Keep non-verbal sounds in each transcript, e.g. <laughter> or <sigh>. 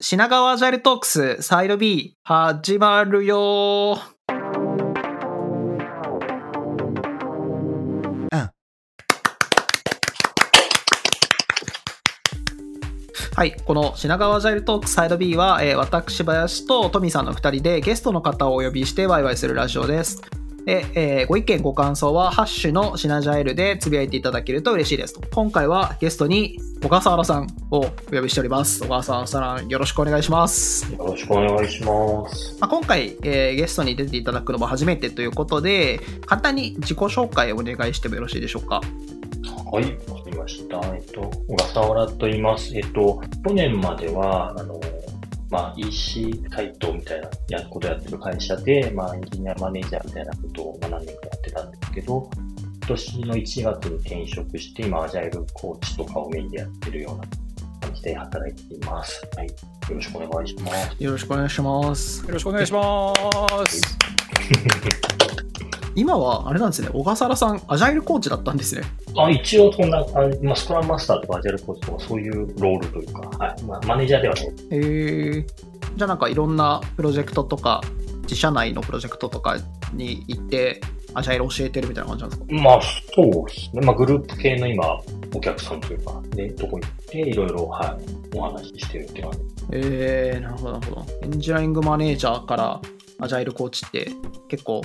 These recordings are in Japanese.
品川アジャイルトークスサイド B 始まるよはい。この品川ジャイルトークサイド B は、えー私、林とトミーさんの2人でゲストの方をお呼びしてワイワイするラジオです。で、えーご意見、ご感想は、ハッシュのシナジャイルでつぶやいていただけると嬉しいですと。今回はゲストに小笠原さんをお呼びしております。小笠原さん、よろしくお願いします。よろしくお願いします。まあ、今回、えーゲストに出ていただくのも初めてということで、簡単に自己紹介をお願いしてもよろしいでしょうか。はい、わかりました。えっと、小笠原と言います。えっと、去年までは、あの、まあ、EC サイトみたいなやことやってる会社で、まあ、エンジニアマネージャーみたいなことを何年かやってたんですけど、今年の1月に転職して、今、アジャイルコーチとかをメインでやってるような感じで働いています。はい。よろしくお願いします。よろしくお願いします。よろしくお願いします。今は、あれなんですね、小笠原さん、アジャイルコーチだったんですね。あ一応そんな、あまあ、スクラムマスターとかアジャイルコーチとかそういうロールというか、はい。まあ、マネージャーではない。えー、じゃあなんかいろんなプロジェクトとか、自社内のプロジェクトとかに行って、アジャイル教えてるみたいな感じなんですか？まあ、そうですね。まあ、グループ系の今、お客さんというか、で、とこ行って、いろいろ、はい、お話ししてるって感じ。えー、なるほど、なるほど。エンジニアリングマネージャーからアジャイルコーチって結構、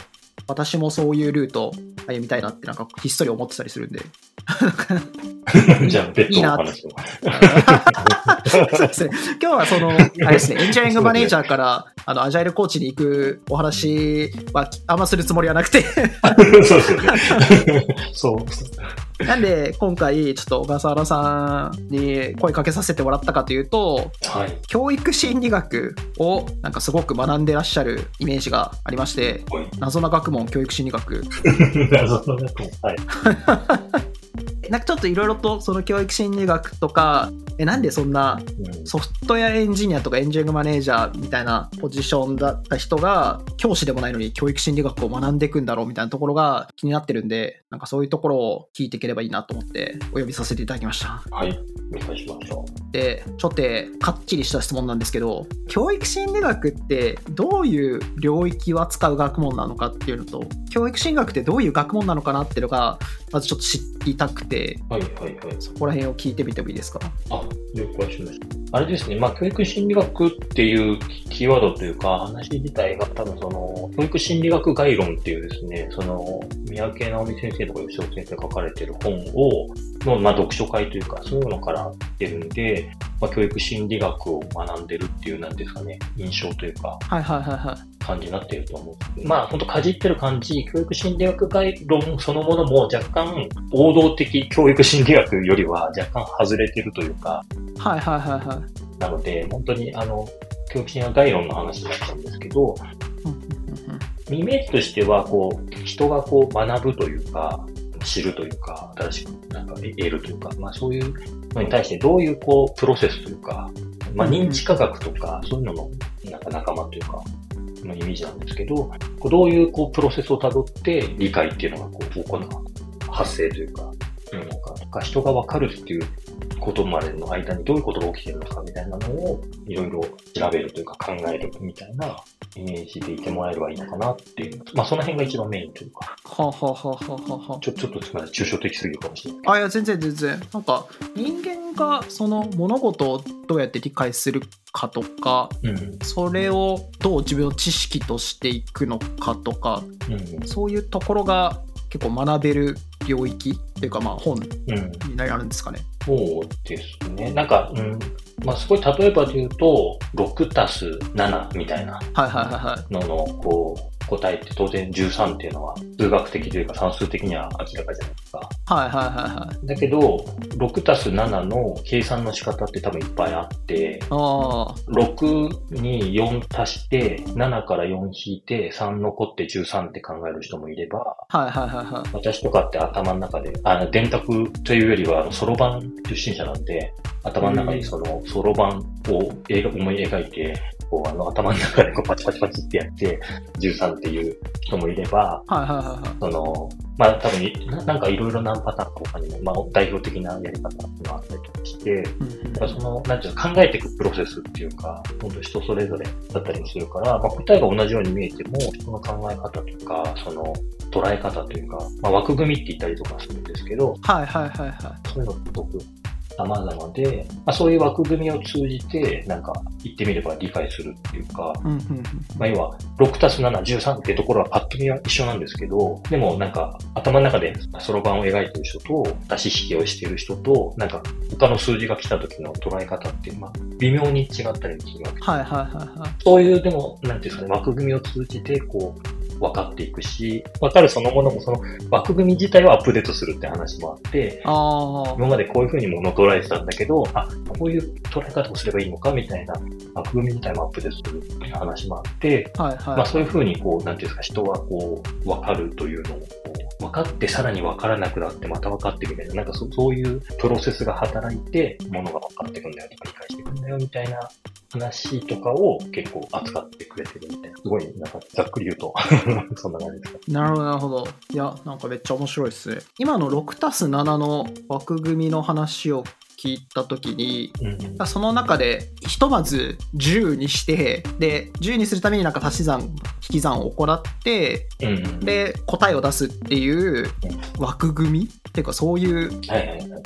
私もそういうルート歩みたいなってなんかひっそり思ってたりするんで。<laughs> じゃあ、別途のいいな話を。<laughs> そうですね。今日はその、<laughs> あれですね、エンジニアリングマネージャーから、あの、アジャイルコーチに行くお話はあんまするつもりはなくて、そうですよね。そう。<laughs> なんで、今回、ちょっと小笠原さんに声かけさせてもらったかというと、はい。教育心理学をなんかすごく学んでらっしゃるイメージがありまして、はい。謎な学問、教育心理学。<laughs> 謎の中はい。<laughs> なんかちょっといろいろとその教育心理学とか、え、なんでそんなうんソフトウェアエンジニアとかエンジニアマネージャーみたいなポジションだった人が教師でもないのに教育心理学を学んでいくんだろうみたいなところが気になってるんで、なんかそういうところを聞いていければいいなと思ってお呼びさせていただきました。はい。お願いしましょで、ちょっとかっちりした質問なんですけど、教育心理学ってどういう領域を扱う学問なのかっていうのと、教育心理学ってどういう学問なのかなっていうのが、まずちょっと知りたくて、う。はい、はい、はい。そこら辺を聞いてみてもいいですか？あ、了解しました。あれですね、まあ、教育心理学っていうキーワードというか、話自体が多分その、教育心理学概論っていうですね、その、三宅直美先生とか吉尾先生が書かれてる本を、の、まあ、読書会というか、そういうのから出るんで、まあ、教育心理学を学んでるっていう、なんですかね、印象というか、はいはいはいはい。感じになっていると思う。まあ、本当かじってる感じ、教育心理学概論そのものも若干、王道的教育心理学よりは若干外れてるというか、はいはいはいはい。なので、本当にあの、教育心理学概論の話だったんですけど、イメージとしては、こう、人がこう学ぶというか、知るというか、新しくなんか得るというか、まあそういうのに対してどういうこう、プロセスというか、まあ認知科学とか、そういうののなんか仲間というか、のイメージなんですけど、どういうこう、プロセスをたどって理解っていうのがこう、行う、発生というか、うん、なんか、とか人がわかるっていうことまでの間にどういうことが起きてるのかみたいなのをいろいろ調べるというか考えるみたいなイメージでいてもらえればいいのかなっていう。まあその辺が一番メインというか、はあ、はあはあはあはあはちょ、ちょっとすみません、抽象的すぎるかもしれない。あ、あいや全然全然なんか人間がその物事をどうやって理解するかとかうん。それをどう自分の知識としていくのかとかうん。そういうところが結構学べる領域っていうかまあ本うん。になるんですかねそうですね。なんか、うん。まあすごい例えばで言うと、6たす7みたいなはいはいはいはいのの、こう、答えって当然13っていうのは数学的というか算数的には明らかじゃないですか。はいはいはいはい。だけど、6たす7の計算の仕方って多分いっぱいあって、あ6に4足して、7から4引いて、3残って13って考える人もいれば、あはいはいはいはい。私とかって頭の中で、あの、電卓というよりは、あの、そろばん出身者なんで、頭の中にその、そろばんを描思い描いて、こう、あの、頭の中でこうパチパチパチってやって、13っていう人もいれば、はいはいはいはい。その、まあ多分な、なんかいろいろなパターンとかにも、まあ代表的なやり方があったりとかして、うんうんだからその、なんていうの、考えていくプロセスっていうか、本当人それぞれだったりもするから、まあ答えが同じように見えても、人の考え方とか、その、捉え方というか、まあ枠組みって言ったりとかするんですけど、はいはいはいはい。そういうのってすごく様々で、まあそういう枠組みを通じて、なんか言ってみれば理解するっていうか、うんうんうんまあ、要は、6たす7、13っていうところはパッと見は一緒なんですけど、でもなんか、頭の中でそろばんを描いてる人と、出し引きをしている人と、なんか、他の数字が来た時の捉え方って、まあ、微妙に違ったりもするわけはいはいはいはい。そういう、でも、なんていうんですかね、枠組みを通じて、こう、分かっていくし、分かるそのものも、その枠組み自体はアップデートするって話もあって。今までこういうふうに物を捉えてたんだけど、あ、こういう捉え方をすればいいのかみたいな枠組み自体もアップデートするっていう話もあって、はいはい。まあそういうふうにこう、なんていうんですか、人はこう、分かるというのを、分かってさらに分からなくなってまた分かってみたいな、なんかそそういうプロセスが働いて、ものが分かってくんだよとか理解してくんだよみたいな話とかを結構扱ってくれてるみたいな。すごい、なんかざっくり言うと、そんな感じですか。なるほど、なるほど。いや、なんかめっちゃ面白いですね。今の6たす7の枠組みの話を聞いたときに、うん。その中でひとまず10にして、で、10にするためになんか足し算、引き算を行って、うん。で、答えを出すっていう枠組みっていうかそういう。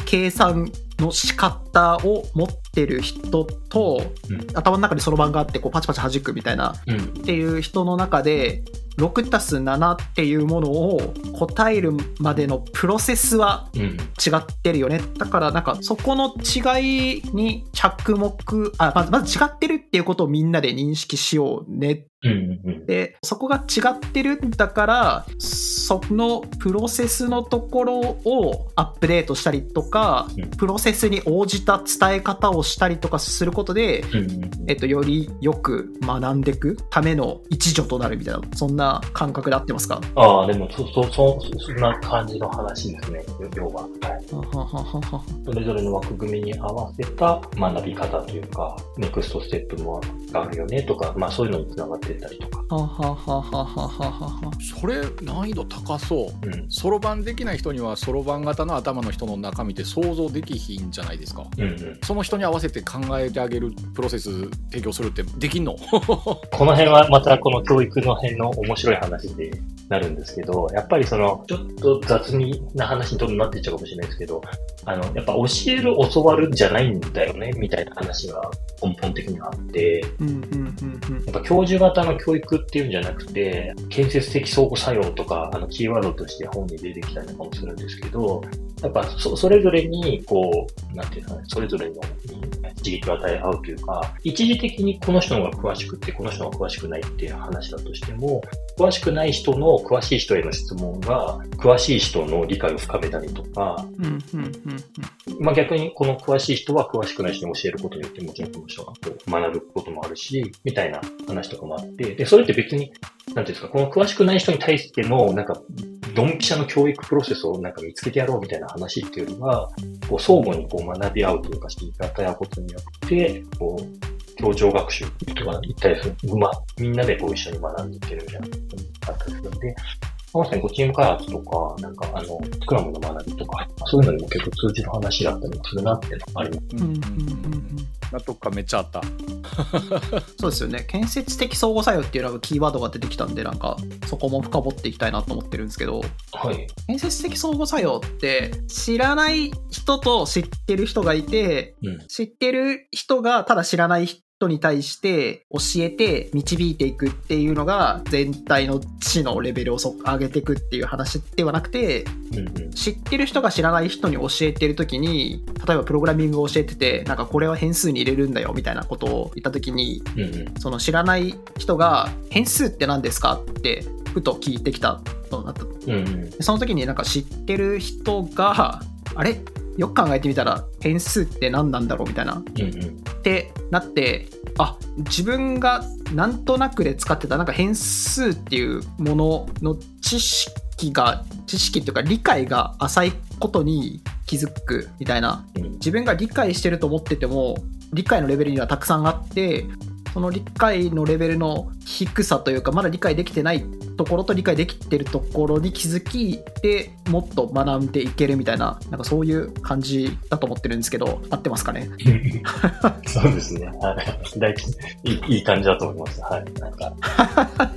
計算の仕方を持ってる人と、うん頭の中でそろばんがあってこうパチパチ弾くみたいなうん。っていう人の中で6たす7っていうものを答えるまでのプロセスはうん。違ってるよねだからなんかそこの違いに着目あまずまず違ってるっていうことをみんなで認識しようねうん。うん。でそこが違ってるんだからそのプロセスのところをアップデートしたりとかうんプロセスに応じた伝え方をしたりとかすることでうん。えっと、よりよく学んでいくための一助となるみたいな、そんな感覚で合ってますか？ああ、でも、そう、そう、そう、そんな感じの話ですね、要は。はい。それぞれの枠組みに合わせた学び方というか、ネクストステップもあるよねとか、まあそういうのにつながってったりとか。はははははははそれ難易度高そううん。そろばんできない人にはそろばん型の頭の人の中身って想像できひんじゃないですかうんうん。その人に合わせて考えてあげるプロセス提供するってできんの？<laughs> この辺はまたこの教育の辺の面白い話でなるんですけど、やっぱりその、ちょっと雑味な話にどんどんなっていっちゃうかもしれないですけど、あの、やっぱ教える、教わるんじゃないんだよね、みたいな話が根本的にはあって、うんうんうんうん。やっぱ教授型の教育っていうんじゃなくて、建設的相互作用とか、あの、キーワードとして本に出てきたりとかもするんですけど、やっぱそ、それぞれに、こう、なんていうのかな、それぞれの刺激を与え合うというか、一時的にこの人の方が詳しくて、この人が詳しくないっていう話だとしても、詳しくない人の詳しい人への質問が、詳しい人の理解を深めたりとか、うんうんうんうん。まあ逆にこの詳しい人は詳しくない人に教えることによってもちろんこの人がこう学ぶこともあるし、みたいな話とかもあって、で、それって別に、なんていうんですか、この詳しくない人に対しての、なんか、ドンピシャの教育プロセスをなんか見つけてやろうみたいな話っていうよりは、こう相互にこう学び合うというか、知り与え合うことによって、こう、協調学習とか一体する、まあ、みんなでこう一緒に学んでいけるみたいな。ことにあったりするんで、まさにこうチーム開発とか、なんかあの、スクラムの学びとか、そういうのにも結構通じる話だったりもするなっていうのがあります。うん。うんうんうん。納得感めっちゃあったそうですよね建設的相互作用っていうのがキーワードが出てきたん。でなん。かそこも深掘っていきたいなと思ってるん。ですけどはい。建設的相互作用って知らない人と知ってる人がいてうん。知ってる人がただ知らない人に対して教えて導いていくっていうのが全体の知のレベルをそ上げていくっていう話ではなくてうんうん。知ってる人が知らない人に教えてる時に例えばプログラミングを教えててなんかこれは変数に入れるんだよみたいなことを言った時にうんうん。その知らない人が変数って何ですかってふと聞いてきたとなったうんうん。その時になんか知ってる人があれ？よく考えてみたら変数って何なんだろうみたいな。ってなってあ自分がなんとなくで使ってたなんか変数っていうものの知識が知識っていうか理解が浅いことに気づくみたいな。うん。自分が理解してると思ってても理解のレベルにはたくさんあってその理解のレベルの低さというかまだ理解できてないところと理解できてるところに気づきでもっと学んでいけるみたいななんかそういう感じだと思ってるんですけど合ってますかね？<laughs> そうですね。はい。大いい、いい感じだと思います。はい。なんか、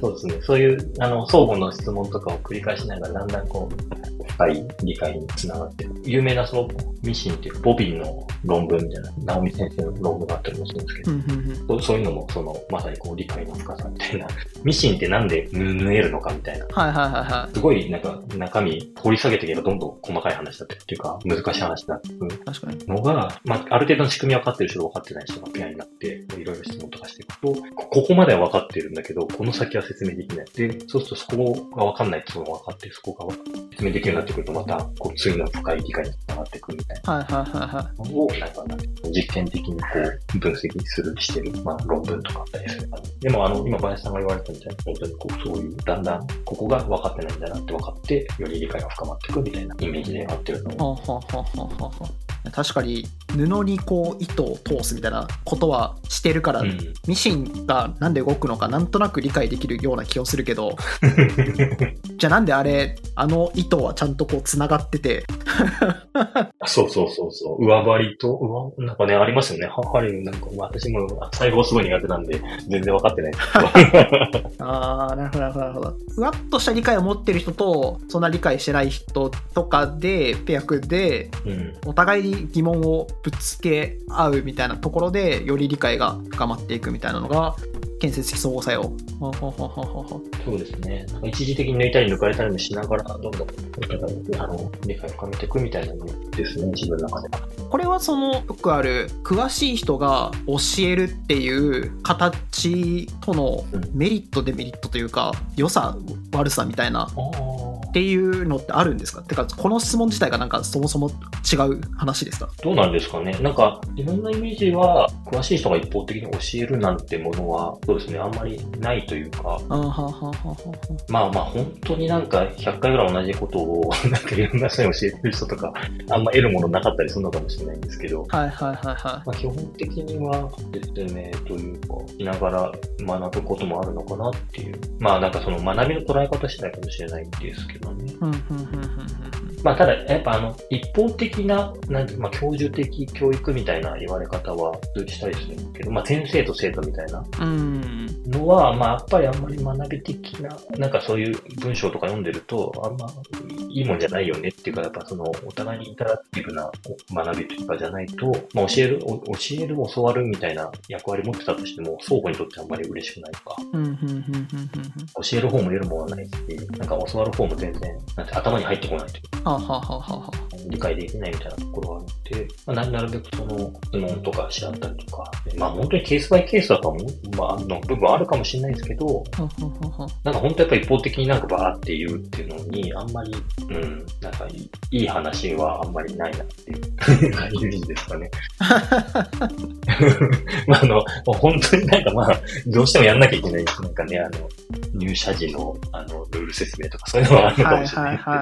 そうですね。そういう、あの、相互の質問とかを繰り返しながら、だんだんこう、深い理解につながって。有名なその、ミシンっていうボビンの論文みたいな、直美先生の論文があったりもするんですけど、うんうんうんそうそういうのも、その、まさにこう、理解の深さみたいな。ミシンってなんで縫えるのかみたいな。はいはいはいはいすごい、なんか、中身、掘り下げていけばどんどん細かい話だってっていうか、難しい話になってくる確かにのが、まあ、ある程度の仕組み分かってる人と分かってない人がペアになって、いろいろ質問とかしていくと、こここまでは分かってるんだけど、この先は説明できない。で、そうするとそこが分かんないっていうのが分かって、そこが説明できるようになってくると、また、こう、次の深い理解につながっていくみたいはいはいはいはい。を、なんか、実験的にこう、分析する、してる、まあ、論文とかあったりする。でも、あの、今、林さんが言われたみたいに、本当にこう、そういう、だんだん、ここが分かってないんだなって分かって、より理解が深まっていくみたいなイメージで合ってるの。をはあはあはあはあは。あ確かに布にこう糸を通すみたいなことはしてるから、うんミシンがなんで動くのかなんとなく理解できるような気をするけど <laughs> じゃあなんであれあの糸はちゃんとこうつながってて <laughs> そうそうそうそう。上張りと、上、なんかね、ありますよね。は針、なんか、私も細胞すごい苦手なんで、全然わかってない。<laughs> ああなるほどなるほどなるほどふわっとした理解を持ってる人とそんな理解してない人とかでペア組んでうん。お互いに疑問をぶつけ合うみたいなところでより理解が深まっていくみたいなのが建設的相互作用。そうですね。一時的に抜いたり抜かれたりもしながら、どんどん、あの、理解を深めていくみたいなのですね、自分の中では。これはそのよくある詳しい人が教えるっていう形とのメリットデメリットというか良さ悪さみたいな。っていうのってあるんですか？てかこの質問自体がなんかそもそも違う話ですか？どうなんですかね？なんか、自分のイメージは、詳しい人が一方的に教えるなんてものは、そうですね、あんまりないというか、あーはあはあはあはまあまあ本当になんか100回ぐらい同じことを <laughs> なんかいろんな人に教えてる人とかあんま得るものなかったりするのかもしれないんですけど、あはいはいはいはまあ、基本的には説明というかしながら学ぶこともあるのかなっていう。まあなんかその学びの捉え方次第かもしれないんですけどね。まあただやっぱあの一方的な、なんてまあ教授的教育みたいな言われ方はしたりするんですけど、まあ先生と生徒みたいなうんのは、まあ、やっぱりあんまり学び的な、なんかそういう文章とか読んでると、あんまいいもんじゃないよねっていうか、やっぱその、お互いにインタラクティブな学びとかじゃないと、まあ、教える、お教える、教わるみたいな役割持ってたとしても、双方にとってあんまり嬉しくないとか、教える方も得るものはないし、なんか教わる方も全然、なんて頭に入ってこないというか、理解できないみたいなところがあるので、まあ、ななるべくその質問とかし合ったりとか、まあ本当にケースバイケースだとは思う、まあ、あの部分はあるかもしれないですけど、なんか本当やっぱ一方的になんかバーって言うっていうのに、あんまり、うん、なんかいいいい話はあんまりないなっていう。イメージですかね。<laughs> まああの、本当になんかまあ、どうしてもやんなきゃいけない、なんかね、あの、入社時の、あの、ルール説明とかそういうのはあるのかはいもしれなはいいですけど。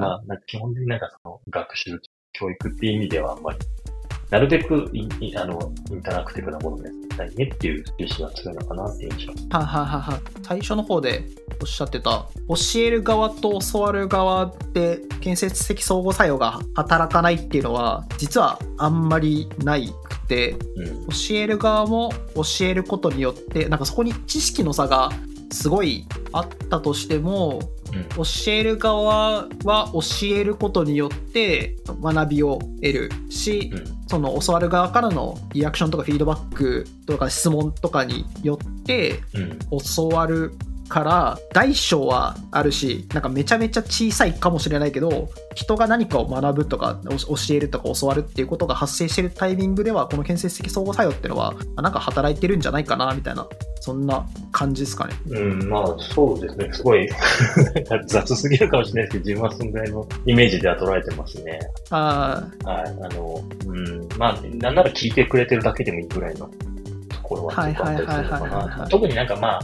まあ、なんか基本的になんかその学習、教育っていう意味ではあんまり、なるべくインイあのインタラクティブなものをやっていきたいねっていう意思が強いのかなっていう印象。はははは最初の方でおっしゃってた教える側と教わる側で建設的相互作用が働かないっていうのは実はあんまりないくてうん。教える側も教えることによってなんかそこに知識の差がすごいあったとしても。教える側は教えることによって学びを得るし、うん。その教わる側からのリアクションとかフィードバックとか質問とかによってうん。教わるから大小はあるしなんかめちゃめちゃ小さいかもしれないけど人が何かを学ぶとかお教えるとか教わるっていうことが発生してるタイミングではこの建設的相互作用っていうのはあなんか働いてるんじゃないかなみたいなそんな感じですかね。うん、まあ、そうですね。すごい <laughs> 雑すぎるかもしれないですけど、自分はそのぐらいのイメージでは捉えてますね。あはい。あの、うん、まあ、なんなら聞いてくれてるだけでもいいぐらいのところはあいはいはいはいはいはない特になんかまあ、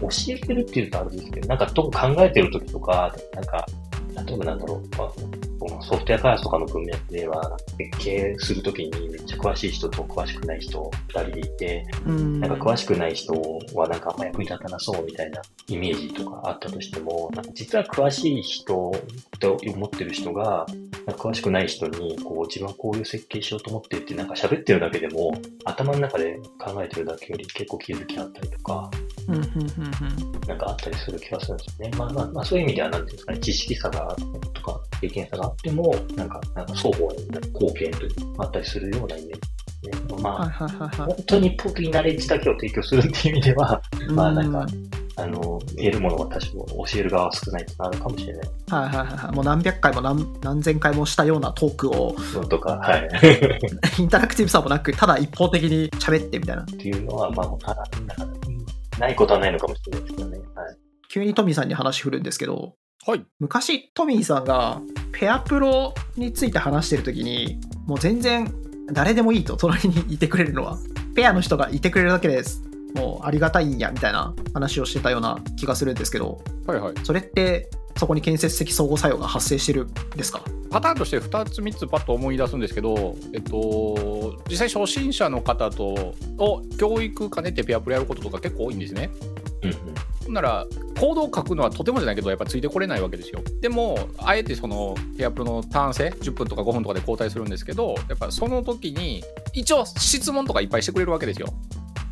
教えてるっていうとあれですけど、なんかと考えてる時とか、なんか、例えばなんだろう、まあ、ソフトウェア開発とかの文脈では、設計するときにめっちゃ詳しい人と詳しくない人二人でいて、うんなんか詳しくない人はなんかあんま役に立たなそうみたいなイメージとかあったとしても、なんか実は詳しい人と思ってる人が、詳しくない人に、こう自分はこういう設計しようと思ってってなんか喋ってるだけでも、頭の中で考えてるだけより結構気づきあったりとか、なんかあったりする気がするんですよね。まあまあ、まあそういう意味では、なんていうんですかね、知識差がとか経験差があっても、なんか、なんか双方に貢献というあったりするようなイメージね。まあ、本当にポピーナレッジだけを提供するっていう意味では、まあなんか、あの、得るものは多少教える側は少ないってなるかもしれないはいはいはいはいもう何百回も何何千回もしたようなトークをのとか、はい。<laughs> インタラクティブさもなくただ一方的に喋ってみたいなっていうのは、まあ、もうただ、なんかないことはないのかもしれないですけどね。はい。急にトミーさんに話振るんですけどはい。昔トミーさんがペアプロについて話してる時にもう全然誰でもいいと隣にいてくれるのはペアの人がいてくれるだけですもうありがたいんやみたいな話をしてたような気がするんですけどはいはい。それってそこに建設的相互作用が発生してるんですか？パターンとして2つ3つパッと思い出すんですけど、えっと、実際初心者の方とを教育兼ねてペアプレやることとか結構多いんですね。うんうん。ほんならコードを書くのはとてもじゃないけどやっぱついてこれないわけですよ。でもあえてそのペアプロの単性10分とか5分とかで交代するんですけどやっぱその時に一応質問とかいっぱいしてくれるわけですよ。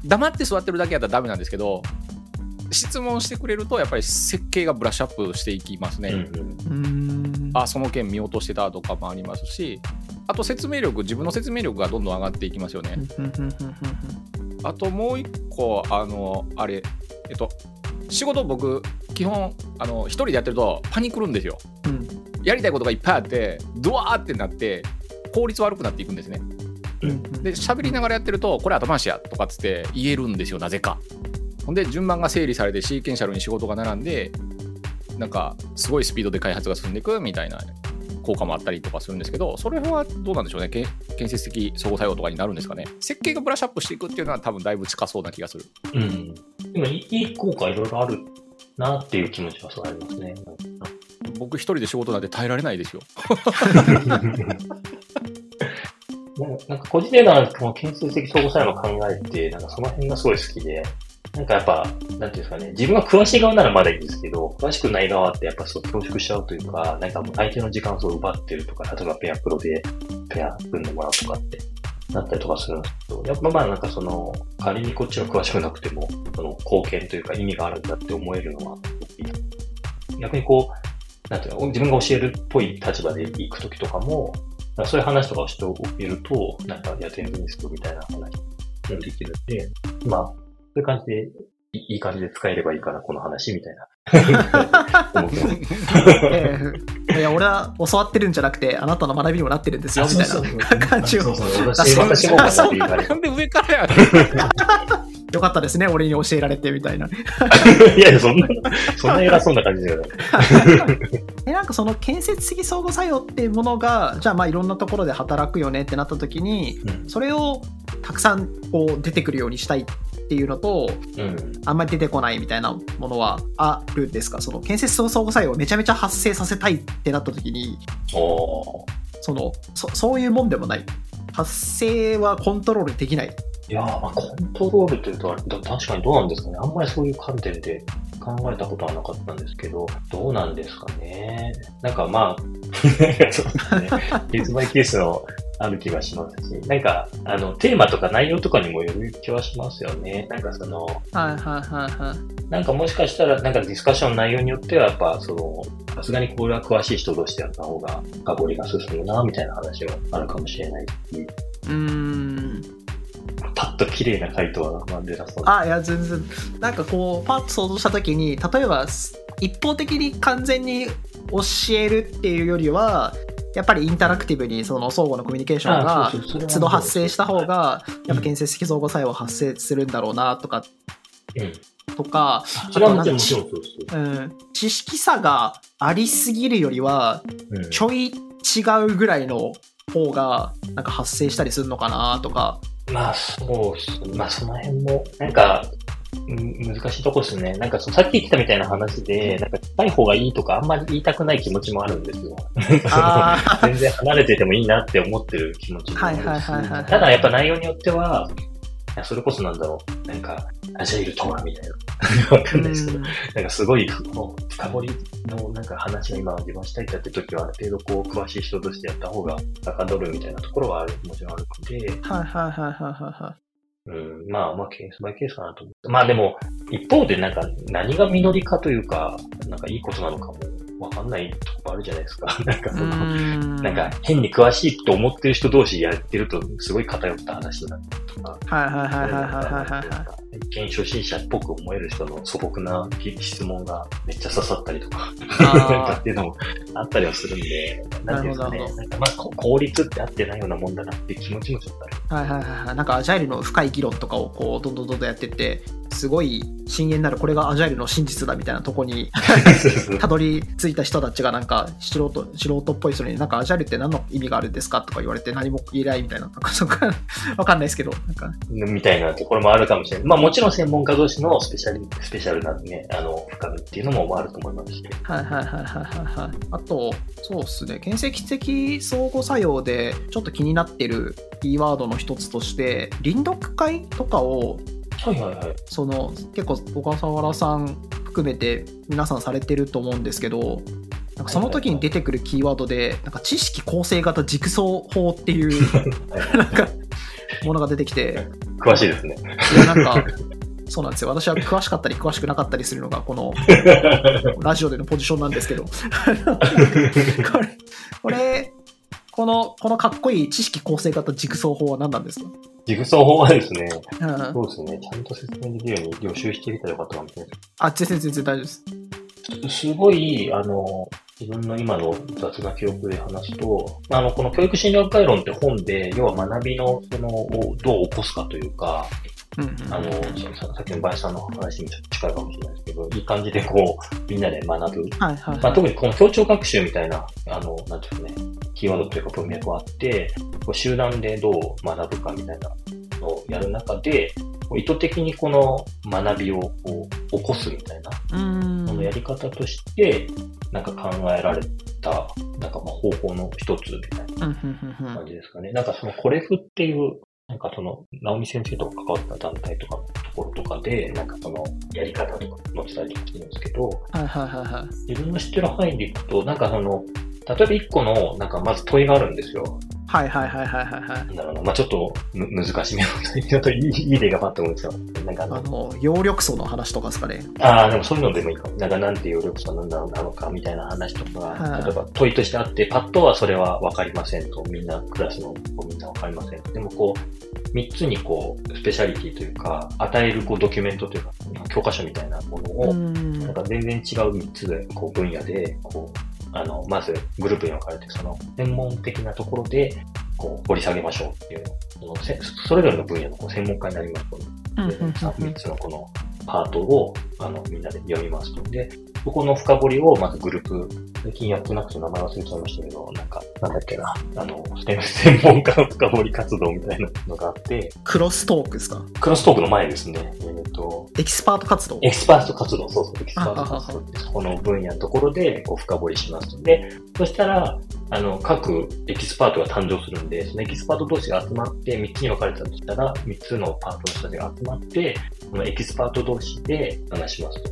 黙って座ってるだけやったらダメなんですけど質問してくれるとやっぱり設計がブラッシュアップしていきますね、うんうん。うーん。あその件見落としてたとかもありますしあと説明力自分の説明力がどんどん上がっていきますよね、うんうんうんうん。あともう一個あのあれえっと仕事僕基本あの一人でやってるとパニクるんですよ。うん。うんやりたいことがいっぱいあってドワーってなって効率悪くなっていくんですね。うんうん。で喋りながらやってるとこれ後回しやとかっつって言えるんですよなぜか。ほんで順番が整理されてシーケンシャルに仕事が並んでなんかすごいスピードで開発が進んでいくみたいな効果もあったりとかするんですけどそれはどうなんでしょうね。け建設的相互作用とかになるんですかね。設計がブラッシュアップしていくっていうのは多分だいぶ近そうな気がする。うん。でも、いい効果いろいろあるなっていう気持ちはそうありますね。僕一人で仕事なんて耐えられないですよ <laughs> なんか個人的にはこの建設的相互作用の考えって、なんかその辺がすごい好きで、なんかやっぱ、なんていうんですかね、自分が詳しい側ならまだいいんですけど、詳しくない側ってやっぱそう恐縮しちゃうというか、なんかもう相手の時間をそう奪ってるとか、例えばペアプロでペア組んでもらうとかってなったりとかする。んですけど、やっぱまあなんかその、仮にこっちが詳しくなくても、その貢献というか意味があるんだって思えるのは、逆にこう、なんていうの、自分が教えるっぽい立場で行くときとかも、かそういう話とかをしておけると、なんか、いや、全然ですよみたいな話もできるんで、まあ、そういう感じで、いいい感じで使えればいいかな、この話、みたいな。<laughs> <laughs> <laughs> 思ってます。ええいや俺は教わってるんじゃなくてあなたの学びにもなってるんですよみたいな感じを私、私もかなんで上からや <laughs> よかったですね俺に教えられてみたいな。<laughs> いやいや、そんな、そんな偉そうな感じじゃない。<laughs> えなんかその建設的相互作用っていうものがじゃあまあいろんなところで働くよねってなった時にうん。それをたくさんこう出てくるようにしたいっていうのとうん。あんまり出てこないみたいなものはあるんですか？その建設相互作用をめちゃめちゃ発生させたいってなった時にそのそそういうもんでもない発生はコントロールできないいやー、まあ、コントロールというと確かにどうなんですかね。あんまりそういう観点で考えたことはなかったんですけど、どうなんですかね。なんかまあ、<laughs> そうですね。ケースバイケースのある気がしますし、なんか、あの、テーマとか内容とかにもよる気はしますよね。なんかその、はいはいはいはい。なんかもしかしたら、なんかディスカッションの内容によっては、やっぱ、その、さすがにこれは詳しい人同士でやった方が、深掘りが進むな、みたいな話はあるかもしれないし、う。ーん。パッと綺麗な回答はまあ出なそう。あいや全然。なんかこうパッと想像した時に例えば一方的に完全に教えるっていうよりはやっぱりインタラクティブにその相互のコミュニケーションが都度発生した方がやっぱ建設的相互作用発生するんだろうなとかうん。とか、うん、知識差がありすぎるよりはうん。ちょい違うぐらいの方がなんか発生したりするのかなとか。まあ、そうっす。まあ、その辺も、なんか、うん難しいとこですね。なんかさっき言ってたみたいな話で、なんか近い方がいいとかあんまり言いたくない気持ちもあるんですよ。<laughs> 全然離れててもいいなって思ってる気持ちもあるしただやっぱ内容によっては、いやそれこそなんだろう、なんか、アジャイルとはみたいな。<laughs> わかんないですけど、うんなんかすごい、深掘りのなんか話が今自分したいって時は、ある程度こう、詳しい人としてやった方が、はかどるみたいなところはある、もちろんあるので、はいはいはいはいはいはい。うん、まあまあケースバイケースかなと思って。まあでも、一方でなんか何が実りかというか、なんかいいことなのかもわかんないとこあるじゃないですか。<laughs> なんかその、なんか変に詳しいと思ってる人同士やってるとすごい偏った話になるとか。はいはいはいはいはいはい、はい。一見初心者っぽく思える人の素朴な質問がめっちゃ刺さったりとか、<laughs> なんかっていうのもあったりはするんで、なんていうんですかねなまあこ効率って合ってないようなもんだなっていう気持ちもちょっとある。はいはいはいはい。なんかアジャイルの深い議論とかをこう、どんどんどんどんやってって、すごい深淵なるこれがアジャイルの真実だみたいなとこにたどり着いた人たちがなんか素人素人っぽい人になんかアジャイルって何の意味があるんですかとか言われて何も言えないみたいななんかそこかわかんないですけどなんかみたいなところもあるかもしれない。まあもちろん専門家同士のスペシャル、スペシャルなね、あの、深みっていうのもあると思いますし。はいはいはいはいはいはいあとそうですね原石的相互作用でちょっと気になってるキーワードの一つとして臨読会とかをはいはいはい。その結構小笠原さん含めて皆さんされてると思うんですけどなんかその時に出てくるキーワードでなんか知識構成型ジグソー法っていう <laughs> なんかものが出てきて。詳しいですね。いやなんかそうなんですよ。私は詳しかったり詳しくなかったりするのがこのラジオでのポジションなんですけど。<laughs> これこれこのこのかっこいい知識構成型ジグソー法は何なんですか、ジグソー法はですね、うん、そうですね、ちゃんと説明できるように予習してみたらよかったかもしれないあ全然全然大丈夫ですです。すごい、あの、自分の今の雑な記憶で話すと、あの、この教育心理学概論って本で、要は学びの、その、をどう起こすかというか、うんうんあの、ささっきの林さんの話にちょっと近いかもしれないですけど、いい感じでこう、みんなで学ぶ。はいはいまあ、特にこの協調学習みたいな、あの、なんていうんですかね、キーワードというか文脈があって、こう集団でどう学ぶかみたいなのをやる中で、こう意図的にこの学びをこう起こすみたいな、そのやり方として、なんか考えられた、なんかまあ方法の一つみたいな感じですかね。なんかそのコレフっていう、なんかその、直美先生と関わった団体とかのところとかで、なんかその、やり方とか載せたりしてるんですけど、はいはいはいはい。自分の知ってる範囲でいくと、なんかその、例えば一個の、なんかまず問いがあるんですよ。はいはいはいはいはいはい。なんだろうな。まあちょっとむ難しめの、ちょっといいいい例がパッと思うんですよ。なんかあの、あの、葉緑素の話とかですかね。ああ、でもそういうのでもいいかも。なんかなんていう力素なんだろうなのかみたいな話とか、はい例えば問いとしてあって、パッとはそれはわかりませんと、みんな、クラスの子みんなわかりません。でもこう、三つにこう、スペシャリティというか、与えるこうドキュメントというか、教科書みたいなものを、んなんか全然違う3つで、こう分野で、こう、あの、まずグループに分かれて、その、専門的なところで、こう、掘り下げましょうっていう、そのせそれぞれの分野のこう専門家になります。と、うんでうんうん。3つのこのパートを、あの、みんなで読みますと。で、そこの深掘りをまずグループ、最近やってなくて名前忘れちゃいましたけど、なんか、なんだっけな、あの、専専門家の深掘り活動みたいなのがあって、クロストークですか？クロストークの前ですね、えっ、と、エキスパート活動？エキスパート活動、そうそう、エキスパート活動って、そこの分野のところで、こう、深掘りします。で、そしたら、あの、各エキスパートが誕生するんで、そのエキスパート同士が集まって、3つに分かれたとしたら、3つのパートの人たちが集まって、このエキスパート同士で話しますと。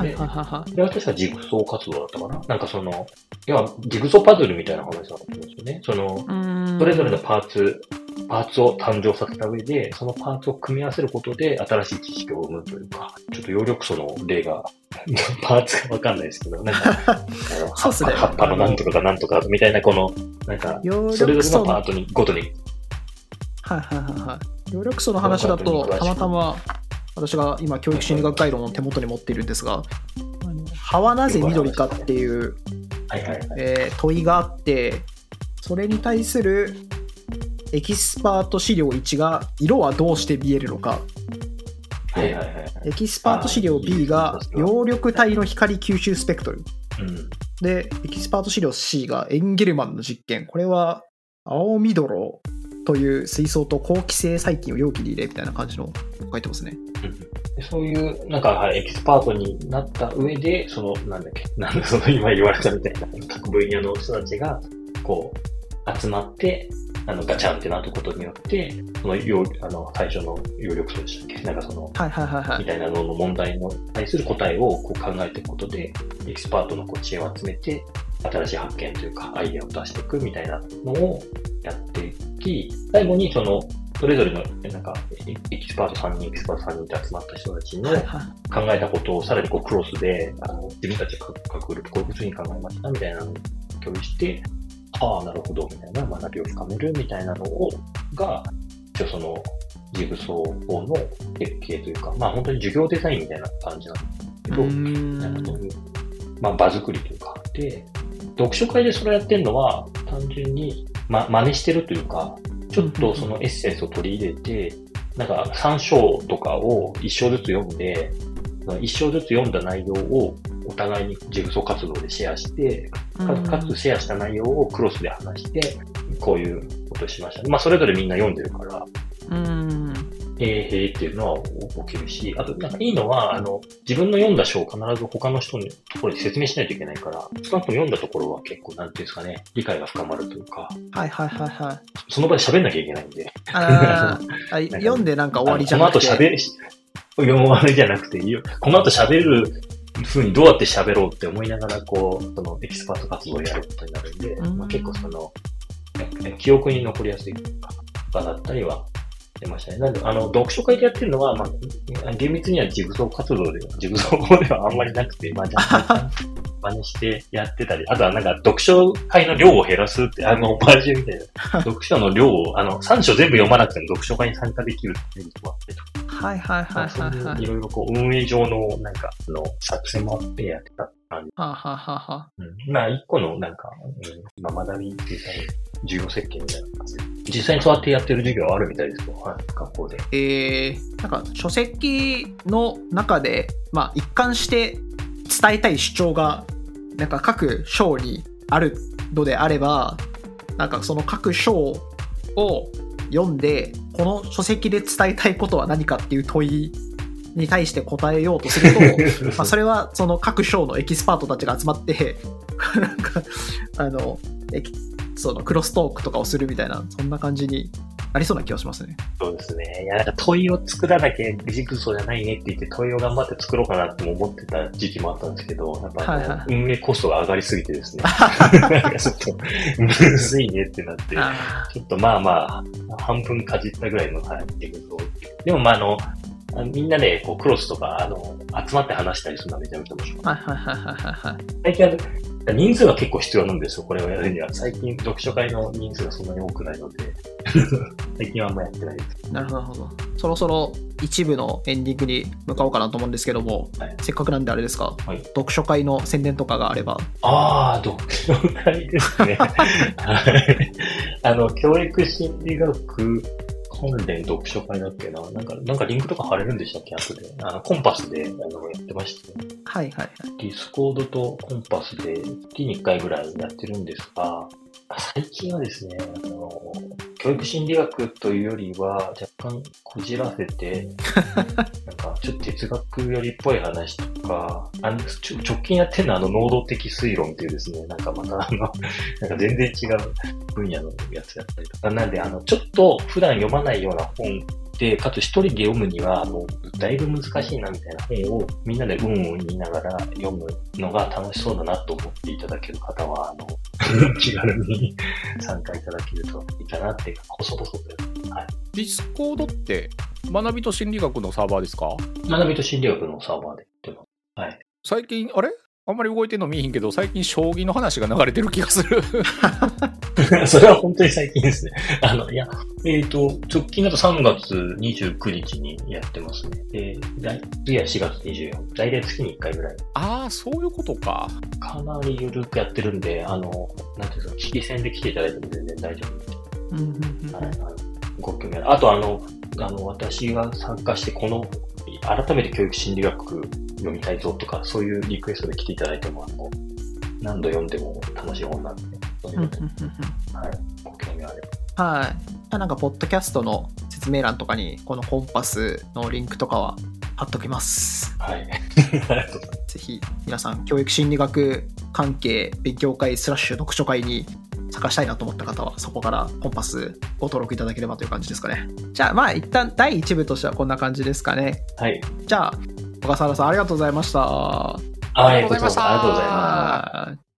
はいはいはいはで、私はジグソー活動だったかな？なんかその、要は、ジグソーパズルみたいな話だと思うんですよね。その、それぞれのパーツ、パーツを誕生させた上で、そのパーツを組み合わせることで新しい知識を生むというか、ちょっと葉緑素の例が、<laughs> パーツがわかんないですけど、なんか、あ <laughs> のそうっすね。葉っぱのなんとかがなんとかみたいな、この、なんか、葉それぞれのパートに、ごとに、はいはいはい。葉緑素の話だと、たまたま、私が今、教育心理学概論を手元に持っているんですが、葉はなぜ緑かっていう、問いがあって、それに対するエキスパート資料1が色はどうして見えるのか、はいはいはい。エキスパート資料 B が葉緑体の光吸収スペクトル。うん。で、エキスパート資料 C がエンゲルマンの実験。これは青緑という水槽と好気性細菌を容器に入れみたいな感じの書いてますね。でそういう、なんか、はいエキスパートになった上で、その、なんだっけ、<laughs> なんだ、その今言われたみたいな、各分野の人たちが、こう、集まって、あの、ガチャンってなったことによって、その、要あの、最初の葉緑素でしたっけ？なんかその、はいはいはいはい。みたいなのの問題に対する答えをこう考えていくことで、エキスパートのこう知恵を集めて、新しい発見というか、アイデアを出していくみたいなのをやっていき、最後にその、それぞれの、なんか、エエキスパート3人、エキスパート3人って集まった人たちの。考えたことをさらにこうクロスで、あの自分たち各各グループこういうふうに考えましたみたいなのを共有して、ああ、なるほど、みたいな学びを深めるみたいなのを、が、一応その、ジグソーの設計というか、まあ本当に授業デザインみたいな感じなんですけど、まあ場作りというか、で、読書会でそれやってるのは、単純に、ま、真似してるというか、ちょっとそのエッセンスを取り入れて、なんか3章とかを1章ずつ読んで、1章ずつ読んだ内容をお互いにジグソー活動でシェアして、かかつシェアした内容をクロスで話して、こういうことをしました。まあそれぞれみんな読んでるから、うーん。えー、へーっていうのは起きるし、あと、なんかいいのは、あの、自分の読んだ章を必ず他の人のところで説明しないといけないから、少なくとも読んだところは結構、なんていうんですかね、理解が深まるというか、はいはいはいはい。その場で喋んなきゃいけないんで、あー <laughs> あ読んでなんか終わりじゃなくて。この後喋る、<laughs> 読むわりじゃなくていいよ。この後喋る風にどうやって喋ろうって思いながら、こう、そのエキスパート活動をやることになるんで、うん。まあ、結構その、え記憶に残りやすい場だったりはしましたね。なんで、あの、読書会でやってるのは、まあ、厳密にはジグソー活動では、ジグソー法ではあんまりなくて、まあ、じゃあ、<laughs> 真似してやってたり、あとはなんか、読書会の量を減らすって、あの、オマージュみたいな、<laughs> 読書の量を、あの、3章全部読まなくても読書会に参加できるっていうのもあってとかはいはいはいはいはいいうい。ろいろこう、運営上の、なんか、あの、作戦もあってやってた感じ。はあ、はあはあはあ、うん。まあ、一個の、なんか、うん、まあ、学びデザイン、授業設計みたいな感じで。実際にそうやってやってる授業はあるみたいですよ。はい、学校で。えー、なんか書籍の中で、まあ、一貫して伝えたい主張がなんか各章にあるのであればなんかその各章を読んでこの書籍で伝えたいことは何かっていう問いに対して答えようとすると <laughs> まあそれはその各章のエキスパートたちが集まって <laughs> なんかあのエキそのクロストークとかをするみたいなそんな感じになりそうな気がしますね。そうですね。いや、なんか問いを作らなきゃジグソーじゃないねって言って問いを頑張って作ろうかなっても思ってた時期もあったんですけど、やっぱ、はいはい運営コストが上がりすぎてですね。<laughs> なんかちょっと、むずいねってなって。あちょっとまあまあ、半分かじったぐらいの、はい、っていうことでもまああの、あみんなでこうクロスとか、あの、集まって話したりするのはめちゃめちゃ面白い。はいはいはいはいはいはい。最近は、人数が結構必要なんですよ、これをやるには。最近、読書会の人数がそんなに多くないので、<laughs> 最近はあんまやってないです。なるほどなるほど。そろそろ一部のエンディングに向かおうかなと思うんですけども、はいせっかくなんであれですか、はい読書会の宣伝とかがあれば。ああ、読書会ですね。<laughs> はい。あの、教育心理学関連読書会だっけな？なんか、なんかリンクとか貼れるんでしたっけ？後で。あの、 connpass で、あの、やってまして。はいはいはい。 Discord と connpass で月に1回ぐらいやってるんですが、最近はですね、あの、教育心理学というよりは若干こじらせて、なんかちょっと哲学よりっぽい話とか、あのちょ直近やってるのはあの能動的推論っていうですね、なんかまたあの、<laughs> なんか全然違う分野のやつやったりとか、なんであの、ちょっと普段読まないような本で、かつ一人で読むには、もう、だいぶ難しいなみたいな本をみんなでうんうん言いながら読むのが楽しそうだなと思っていただける方は、あの、<laughs> 気軽に参加いただけるといいかなっていうか、細々と。はい。 Discord って学びと心理学のサーバーですか？学びと心理学のサーバーでやってます。はい。最近、あれ？あんまり動いてるの見えへんけど、最近将棋の話が流れてる気がする。<laughs> それは本当に最近ですね。<laughs> あの、いや、えっ、と、直近だと3月29日にやってますね。で、来次は4月24日。大体月に1回ぐらい。ああ、そういうことか。かなり緩くやってるんで、あの、なんていうんですか、危機戦で来ていただいても全然大丈夫うんうんうんはい、あのご興味ある。あと、あの、あの、私が参加して、この、改めて教育心理学読みたいぞとか、そういうリクエストで来ていただいても、あの、何度読んでも楽しい本なんで、そういううんうんのでうんうんはい、ご興味あれば。はい。なんか、ポッドキャストの説明欄とかに、このコンパスのリンクとかは貼っときます。はい。ぜひ、皆さん、教育心理学関係勉強会スラッシュ読書会に参加したいなと思った方は、そこからコンパスご登録いただければという感じですかね。じゃあ、まあ、一旦第1部としてはこんな感じですかね。はい。じゃあ、小笠原さん、ありがとうございました。ありがとうございます。あ